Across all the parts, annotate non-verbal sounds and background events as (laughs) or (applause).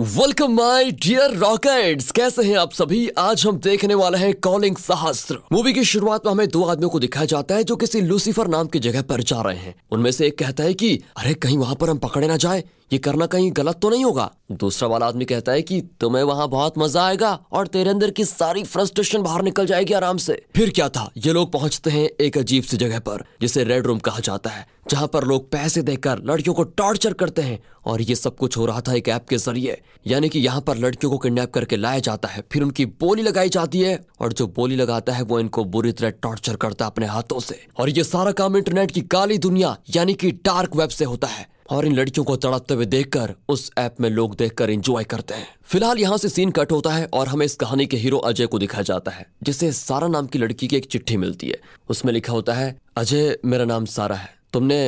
Welcome my dear rockets कैसे हैं आप सभी? आज हम देखने वाले हैं कॉलिंग सहस्त्र मूवी की शुरुआत में हमें दो आदमियों को दिखाया जाता है जो किसी लूसीफर नाम की जगह पर जा रहे हैं। उनमें से एक कहता है कि, अरे, कहीं वहाँ पर हम पकड़े ना जाए। ये करना कहीं गलत तो नहीं होगा। दूसरा वाला आदमी कहता है कि तुम्हें वहाँ बहुत मज़ा आएगा और तेरे अंदर की सारी फ्रस्ट्रेशन बाहर निकल जाएगी आराम से। फिर क्या था? ये लोग पहुँचते हैं एक अजीब सी जगह पर, जिसे रेड रूम कहा जाता है, जहाँ पर लोग पैसे देकर लड़कियों को टॉर्चर करते हैं और ये सब कुछ हो रहा था एक ऐप के ज़रिए। यानी कि यहाँ पर लड़कियों को किडनैप करके लाया जाता है, फिर उनकी बोली लगाई जाती है और जो बोली लगाता है वो इनको बुरी तरह टॉर्चर करता है अपने हाथों से। और ये सारा काम इंटरनेट की काली दुनिया, यानी कि डार्क वेब से होता है। और इन लड़कियों को तड़पते हुए देखकर उस ऐप में लोग देखकर एंजॉय करते हैं। फ़िलहाल यहाँ से सीन कट होता है और हमें इस कहानी के हीरो अजय को दिखाया जाता है, जिसे सारा नाम की लड़की की एक चिट्ठी मिलती है। उसमें लिखा होता है, अजय, मेरा नाम सारा है। तुमने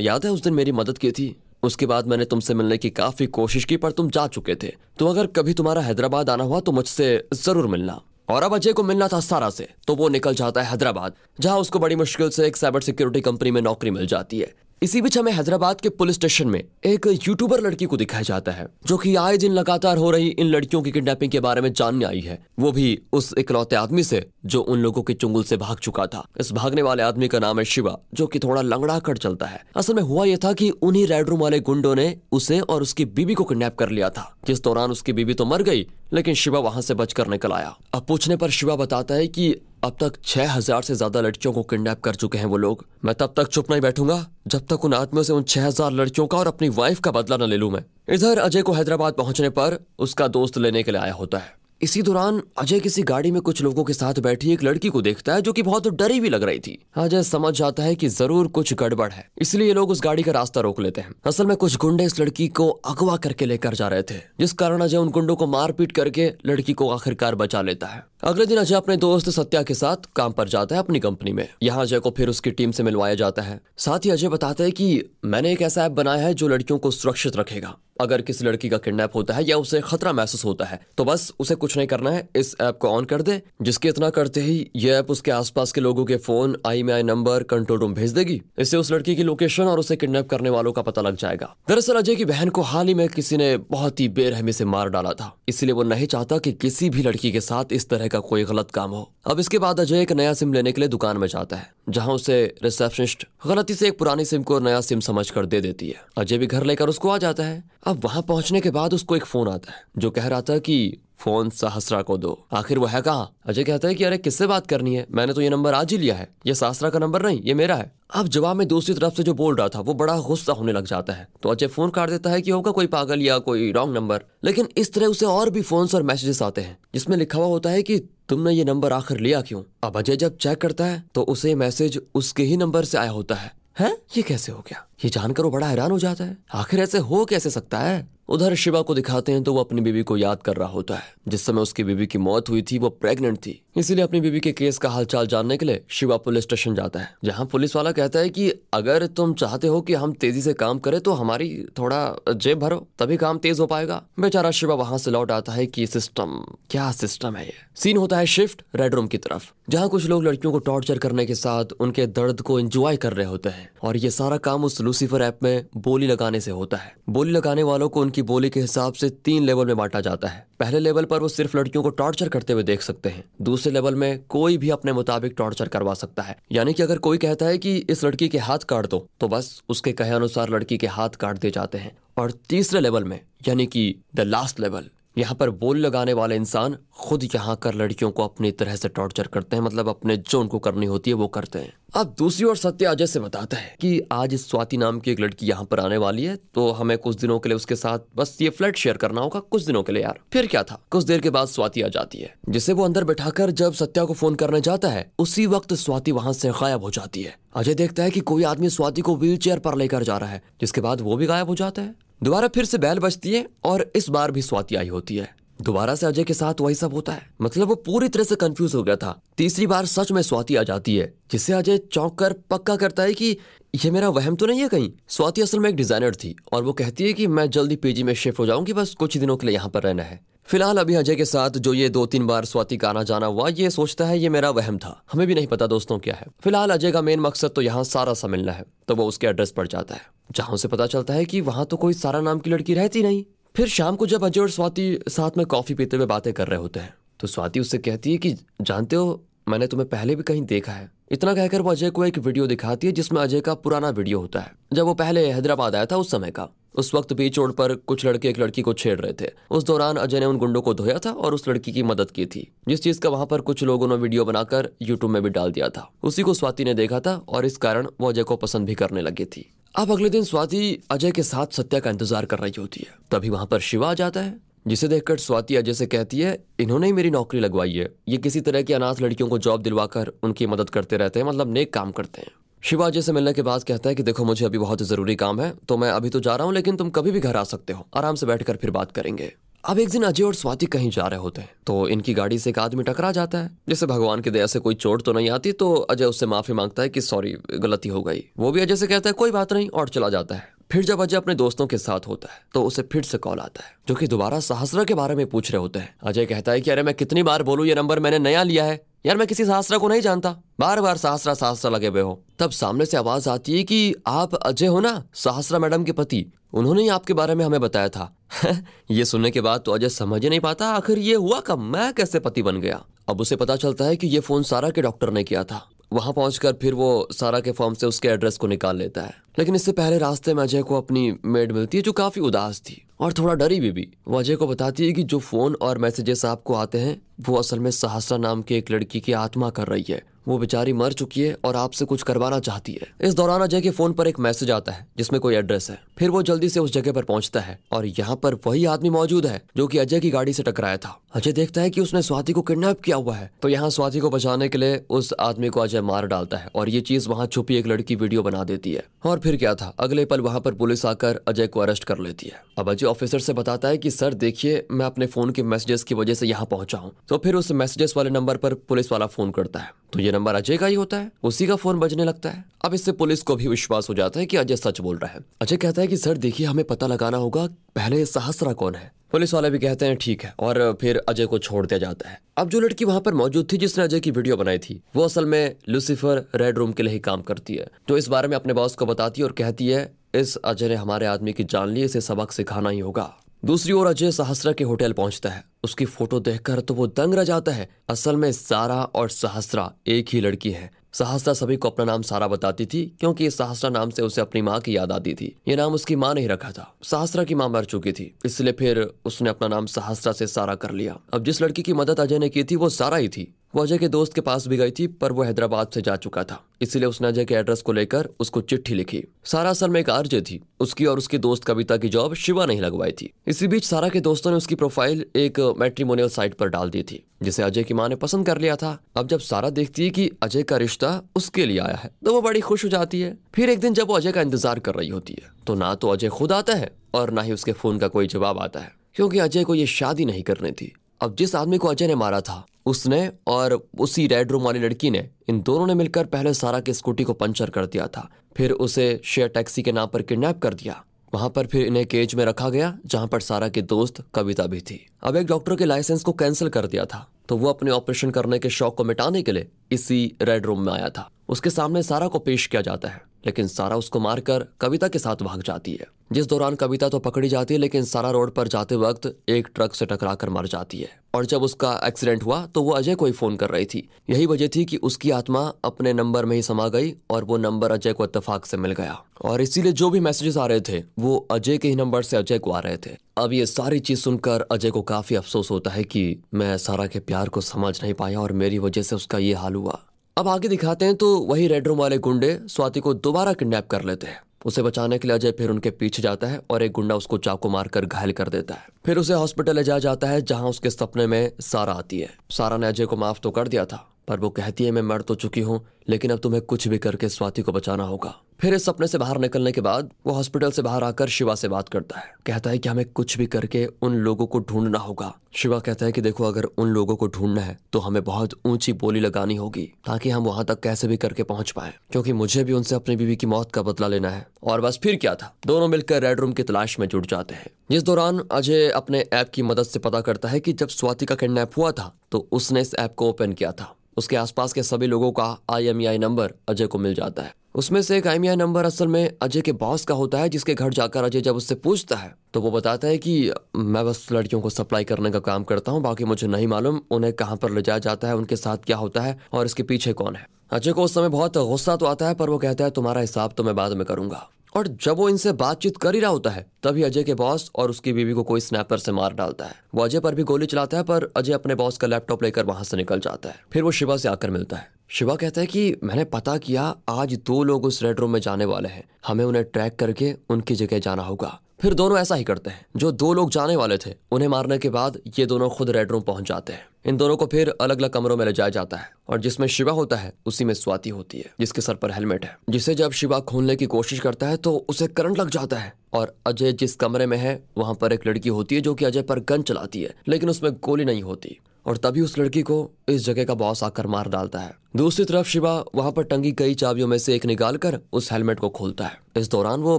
याद है उस दिन मेरी मदद की थी? उसके बाद मैंने तुमसे मिलने की काफ़ी कोशिश की, पर तुम जा चुके थे। तो अगर कभी तुम्हारा हैदराबाद आना हुआ तो मुझसे ज़रूर मिलना। और अब अजय को मिलना था सारा से तो वो निकल जाता है हैदराबाद, जहाँ उसको बड़ी मुश्किल से एक साइबर सिक्योरिटी कंपनी में नौकरी मिल जाती है। इसी बीच हमें हैदराबाद के पुलिस स्टेशन में एक यूट्यूबर लड़की को दिखाया जाता है, जो कि आए दिन लगातार हो रही इन लड़कियों की किडनैपिंग के बारे में जानने आई है। वो भी उस इकलौते आदमी से, जो उन लोगों के चुंगल से भाग चुका था। इस भागने वाले आदमी का नाम है शिवा, जो कि थोड़ा लंगड़ा कर चलता है। असल में हुआ यह था कि उन्हीं रेड रूम वाले गुंडों ने उसे और उसकी बीबी को किडनैप कर लिया था। जिस दौरान उसकी बीबी तो मर गई, लेकिन शिवा वहाँ से बचकर निकल आया। अब पूछने पर शिवा बताता है कि अब तक छह हज़ार से ज़्यादा लड़कियों को किडनैप कर चुके हैं वो लोग। मैं तब तक चुप नहीं बैठूँगा, जब तक उन आदमियों से उन छह हज़ार लड़कियों का और अपनी वाइफ का बदला न ले लूँ मैं। इधर अजय को हैदराबाद पहुँचने पर उसका दोस्त लेने के लिए आया होता है। इसी दौरान अजय किसी गाड़ी में कुछ लोगों के साथ बैठी एक लड़की को देखता है, जो कि बहुत डरी भी लग रही थी। अजय समझ जाता है कि ज़रूर कुछ गड़बड़ है, इसलिए लोग उस गाड़ी का रास्ता रोक लेते हैं। असल में कुछ गुंडे इस लड़की को अगवा करके लेकर जा रहे थे, जिस कारण अजय उन गुंडों को मारपीट करके लड़की को आखिरकार बचा लेता है। अगले दिन अजय अपने दोस्त सत्या के साथ काम पर जाता है अपनी कंपनी में। यहाँ अजय को फिर उसकी टीम से मिलवाया जाता है। साथ ही अजय बताता है कि मैंने एक ऐसा ऐप बनाया है जो लड़कियों को सुरक्षित रखेगा। अगर किसी लड़की का किडनैप होता है या उसे खतरा महसूस होता है तो बस उसे कुछ नहीं करना है। इस ऐप को ऑन कर दे, जिसके इतना करते ही ये ऐप उसके आसपास के लोगों के फ़ोन आई में आई नंबर कंट्रोल रूम भेज देगी। इससे उस लड़की की लोकेशन और उसे किडनैप करने वालों का पता लग जाएगा। दरअसल अजय की बहन को हाल ही में किसी ने बहुत ही बेरहमी से मार डाला था। इसलिए वो नहीं चाहता कि किसी भी लड़की के साथ इस तरह का कोई गलत काम हो। अब इसके बाद अजय एक नया सिम लेने के लिए दुकान में जाता है, जहाँ उसे रिसेप्शनिस्ट गलती से एक पुरानी सिम को नया सिम समझ कर दे देती है। अजय भी घर लेकर उसको आ जाता है। अब वहाँ पहुँचने के बाद उसको एक फ़ोन आता है, जो कह रहा था कि, फ़ोन सहसरा को दो। आखिर वो है कहा? अजय कहता है कि, अरे, किससे बात करनी है? मैंने तो ये नंबर आज ही लिया है। ये सहसरा का नंबर नहीं, ये मेरा है। अब जवाब में दूसरी तरफ़ से जो बोल रहा था, वो बड़ा गुस्सा होने लग जाता है। तो अजय फ़ोन काट देता है कि, होगा कोई पागल या कोई रॉन्ग नंबर? लेकिन इस तरह उसे और भी फ़ोन और मैसेजेस आते हैं, जिसमें लिखा हुआ होता है कि, तुमने ये नंबर आखिर लिया क्यों? अब अजय जब चेक करता है तो उसे मैसेज उसके ही नंबर से आया होता है। हैं? ये कैसे हो गया? ये जानकर वो बड़ा हैरान हो जाता है। आखिर ऐसे हो कैसे सकता है? उधर शिवा को दिखाते हैं तो वो अपनी बीबी को याद कर रहा होता है। जिस समय उसकी बीबी की मौत हुई थी, वो प्रेग्नेंट थी। इसीलिए अपनी बीबी के केस का हालचाल जानने के लिए शिवा पुलिस स्टेशन जाता है, जहाँ पुलिस वाला कहता है कि अगर तुम चाहते हो कि हम तेज़ी से काम करें तो हमारी थोड़ा जेब भरो, तभी काम तेज हो पाएगा। बेचारा शिवा वहाँ से लौट आता है कि सिस्टम क्या सिस्टम है ये? सीन होता है शिफ्ट रेड रूम की तरफ़, जहाँ कुछ लोग लड़कियों को टॉर्चर करने के साथ उनके दर्द को एंजॉय कर रहे होते हैं। और ये सारा काम उस लूसीफर ऐप में बोली लगाने से होता है। बोली लगाने वालों को उनकी बोली के हिसाब से तीन लेवल में बांटा जाता है। पहले लेवल पर वो सिर्फ़ लड़कियों को टॉर्चर करते हुए देख सकते हैं। दूसरे लेवल में कोई भी अपने मुताबिक टॉर्चर करवा सकता है। यानी कि अगर कोई कहता है कि इस लड़की के हाथ काट दो तो बस उसके कहे अनुसार लड़की के हाथ काट दिए जाते हैं। और तीसरे लेवल में, यानी कि द लास्ट लेवल यहाँ पर बोल लगाने वाले इंसान खुद यहाँ कर लड़कियों को अपनी तरह से टॉर्चर करते हैं मतलब अपने जो उनको करनी होती है वो करते हैं। अब दूसरी ओर सत्य अजय से बताता है कि आज स्वाति नाम की एक लड़की यहाँ पर आने वाली है तो हमें कुछ दिनों के लिए उसके साथ बस ये फ्लैट शेयर करना होगा कुछ दिनों के लिए यार। फिर क्या था? कुछ देर के बाद स्वाति आ जाती है, जिसे वो अंदर बैठाकर जब सत्या को फ़ोन करने जाता है, उसी वक्त स्वाति वहाँ से गायब हो जाती है। अजय देखता है कि कोई आदमी स्वाति को व्हील पर लेकर जा रहा है, जिसके बाद वो भी गायब हो जाता है। दोबारा फिर से बैल बजती है और इस बार भी स्वाति आई होती है। दोबारा से अजय के साथ वही सब होता है। मतलब वो पूरी तरह से कंफ्यूज हो गया था। तीसरी बार सच में स्वाति आ जाती है, जिससे अजय चौंक कर पक्का करता है कि ये मेरा वहम तो नहीं है कहीं। स्वाति असल में एक डिज़ाइनर थी और वो कहती है कि मैं जल्दी पीजी में शिफ्ट हो जाऊँगी, बस कुछ दिनों के लिए यहाँ पर रहना है। फ़िलहाल अभी अजय के साथ जो ये दो तीन बार स्वाति का आना जाना हुआ, ये सोचता है ये मेरा वहम था। हमें भी नहीं पता दोस्तों क्या है। फ़िलहाल अजय का मेन मकसद तो यहाँ सारा सा मिलना है तो वो उसके एड्रेस पर जाता है। जहाँ से पता चलता है कि वहाँ तो कोई सारा नाम की लड़की रहती नहीं। फिर शाम को जब अजय और स्वाति साथ में कॉफ़ी पीते हुए बातें कर रहे होते हैं तो स्वाति उससे कहती है कि, जानते हो, मैंने तुम्हें पहले भी कहीं देखा है। इतना कहकर वो अजय को एक वीडियो दिखाती है, जिसमें अजय का पुराना वीडियो होता है। जब वो पहले हैदराबाद आया था उस समय का, उस वक्त बीच रोड पर कुछ लड़के एक लड़की को छेड़ रहे थे। उस दौरान अजय ने उन गुंडों को धोया था और उस लड़की की मदद की थी, जिस चीज़ का वहाँ पर कुछ लोगों ने वीडियो बनाकर यूट्यूब में भी डाल दिया था। उसी को स्वाति ने देखा था और इस कारण वो अजय को पसंद भी करने लगी थी। अब अगले दिन स्वाति अजय के साथ सत्या का इंतज़ार कर रही होती है। तभी वहाँ पर शिवा आ जाता है, जिसे देखकर स्वाति अजय से कहती है, इन्होंने ही मेरी नौकरी लगवाई है। ये किसी तरह की अनाथ लड़कियों को जॉब दिलवाकर उनकी मदद करते रहते हैं मतलब नेक काम करते हैं। शिवा अजय से मिलने के बाद कहता है कि, देखो, मुझे अभी बहुत ज़रूरी काम है तो मैं अभी तो जा रहा हूँ, लेकिन तुम कभी भी घर आ सकते हो। आराम से बैठकर फिर बात करेंगे। अब एक दिन अजय और स्वाति कहीं जा रहे होते हैं तो इनकी गाड़ी से एक आदमी टकरा जाता है। जैसे भगवान की दया से कोई चोट तो नहीं आती तो अजय उससे माफ़ी माँगता है कि सॉरी गलती हो गई। वो भी अजय से कहता है, कोई बात नहीं, और चला जाता है। फिर जब अजय अपने दोस्तों के साथ होता है तो उसे फिर से कॉल आता है, जो कि दोबारा सहसरा के बारे में पूछ रहे होते हैं। अजय कहता है कि, अरे मैं कितनी बार बोलूँ, ये नंबर मैंने नया लिया है। यार, मैं किसी सहसरा को नहीं जानता। बार बार सहसरा सहसरा लगे हुए हो। तब सामने से आवाज़ आती है कि आप अजय हो ना सहसरा मैडम के पति। उन्होंने ही आपके बारे में हमें बताया था। (laughs) ये सुनने के बाद तो अजय समझ ही नहीं पाता, आखिर ये हुआ कब? मैं कैसे पति बन गया? अब उसे पता चलता है कि ये फ़ोन सारा के डॉक्टर ने किया था। वहाँ पहुंचकर फिर वो सारा के फॉर्म से उसके एड्रेस को निकाल लेता है। लेकिन इससे पहले रास्ते में अजय को अपनी मेड मिलती है, जो काफ़ी उदास थी और थोड़ा डरी भी भी वो अजय को बताती है कि जो फ़ोन और मैसेजेस आपको आते हैं, वो असल में सहसा नाम की एक लड़की की आत्मा कर रही है। वो बेचारी मर चुकी है और आपसे कुछ करवाना चाहती है। इस दौरान अजय के फ़ोन पर एक मैसेज आता है, जिसमें कोई एड्रेस है। फिर वो जल्दी से उस जगह पर पहुँचता है और यहाँ पर वही आदमी मौजूद है, जो कि अजय की गाड़ी से टकराया था। अजय देखता है कि उसने स्वाति को किडनैप किया हुआ है तो यहाँ स्वाति को बचाने के लिए उस आदमी को अजय मार डालता है और ये चीज़ वहाँ छुपी एक लड़की वीडियो बना देती है। और फिर क्या था, अगले पल वहाँ पर पुलिस आकर अजय को अरेस्ट कर लेती है। अब अजय ऑफिसर से बताता है की, सर, देखिए, मैं अपने फ़ोन के मैसेजेस की वजह से यहाँ पहुँचा हूँ। तो फिर उस मैसेजेस वाले नंबर पर पुलिस वाला फ़ोन करता है। तो ये नंबर अजय का ही होता है। उसी का फ़ोन बजने लगता है। अब इससे पुलिस को भी विश्वास हो जाता है कि अजय सच बोल रहा है। अजय कहता है कि, सर, देखिए, हमें पता लगाना होगा, पहले सहस्रा कौन है? पुलिस वाले भी कहते हैं, ठीक है। और फिर अजय को छोड़ दिया जाता है। अब जो लड़की वहाँ पर मौजूद थी, जिसने अजय की वीडियो बनाई थी, वो असल में लुसिफर रेड रूम के लिए ही काम करती है। तो इस बारे में अपने बॉस को बताती है और कहती है, इस अजय ने हमारे आदमी की जान ली, इसे सबक सिखाना ही होगा। दूसरी ओर अजय सहस्रा के होटल पहुँचता है। उसकी फ़ोटो देखकर तो वो दंग रह जाता है। असल में सारा और सहस्रा एक ही लड़की है। सहस्रा सभी को अपना नाम सारा बताती थी, क्योंकि इस सहस्रा नाम से उसे अपनी माँ की याद आती थी। ये नाम उसकी माँ ने रखा था। सहस्रा की माँ मर चुकी थी, इसलिए फिर उसने अपना नाम सहस्रा से सारा कर लिया। अब जिस लड़की की मदद अजय ने की थी, वो सारा ही थी। वो अजय के दोस्त के पास भी गई थी, पर वो हैदराबाद से जा चुका था। इसलिए उसने अजय के एड्रेस को लेकर उसको चिट्ठी लिखी। सारा असल में एक आरजे थी। उसकी और उसकी दोस्त कविता की जॉब शिवा नहीं लगवाई थी। इसी बीच सारा के दोस्तों ने उसकी प्रोफ़ाइल एक मैट्रिमोनियल साइट पर डाल दी थी, जिसे अजय की माँ ने पसंद कर लिया था। अब जब सारा देखती है कि अजय का रिश्ता उसके लिए आया है तो वो बड़ी खुश हो जाती है। फिर एक दिन जब वो अजय का इंतज़ार कर रही होती है तो ना तो अजय खुद आता है और ना ही उसके फ़ोन का कोई जवाब आता है, क्योंकि अजय को ये शादी नहीं करनी थी। अब जिस आदमी को अजय ने मारा था, उसने और उसी रेड रूम वाली लड़की ने, इन दोनों ने मिलकर पहले सारा की स्कूटी को पंचर कर दिया था, फिर उसे शेयर टैक्सी के नाम पर किडनैप कर दिया। वहाँ पर फिर इन्हें केज में रखा गया, जहाँ पर सारा की दोस्त कविता भी थी। अब एक डॉक्टर के लाइसेंस को कैंसिल कर दिया था तो वो अपने ऑपरेशन करने के शौक को मिटाने के लिए इसी रेड रूम में आया था। उसके सामने सारा को पेश किया जाता है। लेकिन सारा उसको मारकर कविता के साथ भाग जाती है। जिस दौरान कविता तो पकड़ी जाती है, लेकिन सारा रोड पर जाते वक्त एक ट्रक से टकरा कर मर जाती है। और जब उसका एक्सीडेंट हुआ तो वो अजय को ही फ़ोन कर रही थी। यही वजह थी कि उसकी आत्मा अपने नंबर में ही समा गई और वो नंबर अजय को इतफाक से मिल गया। और इसीलिए जो भी मैसेजेस आ रहे थे, वो अजय के ही नंबर से अजय को आ रहे थे। अब ये सारी चीज़ सुनकर अजय को काफ़ी अफसोस होता है कि मैं सारा के प्यार को समझ नहीं पाया और मेरी वजह से उसका ये हाल हुआ। अब आगे दिखाते हैं तो वही रेड रूम वाले गुंडे स्वाति को दोबारा किडनैप कर लेते हैं। उसे बचाने के लिए अजय फिर उनके पीछे जाता है और एक गुंडा उसको चाकू मारकर घायल कर देता है। फिर उसे हॉस्पिटल ले जाया जाता है, जहाँ उसके सपने में सारा आती है। सारा ने अजय को माफ़ तो कर दिया था। पर वो कहती है, मैं मर तो चुकी हूँ, लेकिन अब तुम्हें कुछ भी करके स्वाति को बचाना होगा। फिर इस सपने से बाहर निकलने के बाद वो हॉस्पिटल से बाहर आकर शिवा से बात करता है। कहता है कि हमें कुछ भी करके उन लोगों को ढूंढना होगा। शिवा कहता है कि देखो, अगर उन लोगों को ढूंढना है तो हमें बहुत ऊँची बोली लगानी होगी, ताकि हम वहाँ तक कैसे भी करके पहुँच पाए, क्योंकि मुझे भी उनसे अपनी बीवी की मौत का बदला लेना है। और बस फिर क्या था? दोनों मिलकर रेड रूम की तलाश में जुट जाते हैं। जिस दौरान अजय अपने ऐप की मदद से पता करता है कि जब स्वाति का किडनैप हुआ था तो उसने इस ऐप को ओपन किया था। उसके आसपास के सभी लोगों का आईएमआई नंबर अजय को मिल जाता है। उसमें से एक आईएमआई नंबर असल में अजय के बॉस का होता है, जिसके घर जाकर अजय जब उससे पूछता है तो वो बताता है कि, मैं बस लड़कियों को सप्लाई करने का काम करता हूँ, बाकी मुझे नहीं मालूम, उन्हें कहाँ पर ले जाया जाता है, उनके साथ क्या होता है, और इसके पीछे कौन है? अजय को उस समय बहुत गुस्सा तो आता है, पर वो कहता है, तुम्हारा हिसाब तो मैं बाद में करूँगा। और जब वो इनसे बातचीत कर ही रहा होता है, तभी अजय के बॉस और उसकी बीवी को कोई स्नैपर से मार डालता है। वो अजय पर भी गोली चलाता है, पर अजय अपने बॉस का लैपटॉप लेकर वहाँ से निकल जाता है। फिर वो शिवा से आकर मिलता है। शिवा कहता है कि, मैंने पता किया, आज दो लोग उस रेड रूम में जाने वाले हैं। हमें उन्हें ट्रैक करके उनकी जगह जाना होगा। फिर दोनों ऐसा ही करते हैं। जो दो लोग जाने वाले थे, उन्हें मारने के बाद ये दोनों खुद रेड रूम पहुँच जाते हैं। इन दोनों को फिर अलग अलग कमरों में ले जाया जाता है और जिसमें शिवा होता है, उसी में स्वाति होती है, जिसके सर पर हेलमेट है। जिसे जब शिवा खोलने की कोशिश करता है तो उसे करंट लग जाता है और अजय जिस कमरे में है, वहाँ पर एक लड़की होती है, जो कि अजय पर गन चलाती है, लेकिन उसमें गोली नहीं होती। और तभी उस लड़की को इस जगह का बॉस आकर मार डालता है। दूसरी तरफ़ शिवा वहाँ पर टंगी कई चाबियों में से एक निकालकर उस हेलमेट को खोलता है। इस दौरान वो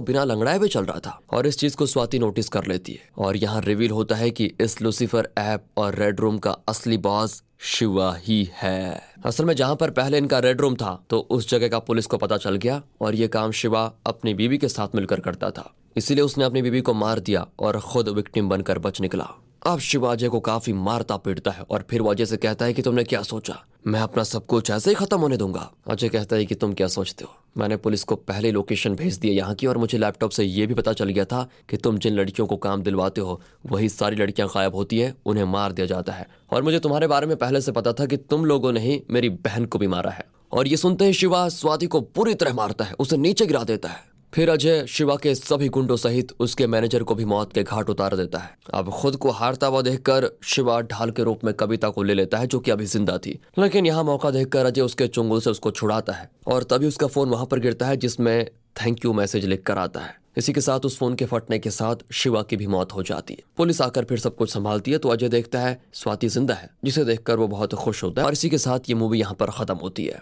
बिना लंगड़ाए हुए चल रहा था और इस चीज़ को स्वाति नोटिस कर लेती है। और यहाँ रिवील होता है कि इस लूसीफर ऐप और रेड रूम का असली बॉस शिवा ही है। असल में जहाँ पर पहले इनका रेड रूम था तो उस जगह का पुलिस को पता चल गया और ये काम शिवा अपनी बीवी के साथ मिलकर करता था। इसीलिए उसने अपनी बीवी को मार दिया और खुद विक्टिम बनकर बच निकला। अब शिव अजय को काफ़ी मारता पीटता है और फिर वो अजय से कहता है कि तुमने क्या सोचा? मैं अपना सब कुछ ऐसे ही खत्म होने दूँगा। अजय कहता है कि तुम क्या सोचते हो? मैंने पुलिस को पहले लोकेशन भेज दिया यहाँ की और मुझे लैपटॉप से ये भी पता चल गया था कि तुम जिन लड़कियों को काम दिलवाते हो, वही सारी लड़कियाँ गायब होती है, उन्हें मार दिया जाता है। और मुझे तुम्हारे बारे में पहले से पता था कि तुम लोगों ने ही मेरी बहन को भी मारा है। और ये सुनते ही शिवा स्वाति को पूरी तरह मारता है, उसे नीचे गिरा देता है। फिर अजय, शिवा के सभी गुंडों सहित उसके मैनेजर को भी मौत के घाट उतार देता है। अब खुद को हारता हुआ देखकर शिवा ढाल के रूप में कविता को ले लेता है, जो कि अभी ज़िंदा थी। लेकिन यहाँ मौका देखकर अजय उसके चुंगल से उसको छुड़ाता है और तभी उसका फ़ोन वहाँ पर गिरता है, जिसमें थैंक यू मैसेज लिख कर आता है। इसी के साथ उस फ़ोन के फटने के साथ शिवा की भी मौत हो जाती है। पुलिस आकर फिर सब कुछ संभालती है तो अजय देखता है, स्वाति ज़िंदा है जिसे देखकर वो बहुत खुश होता है और इसी के साथ ये मूवी यहाँ पर खत्म होती है।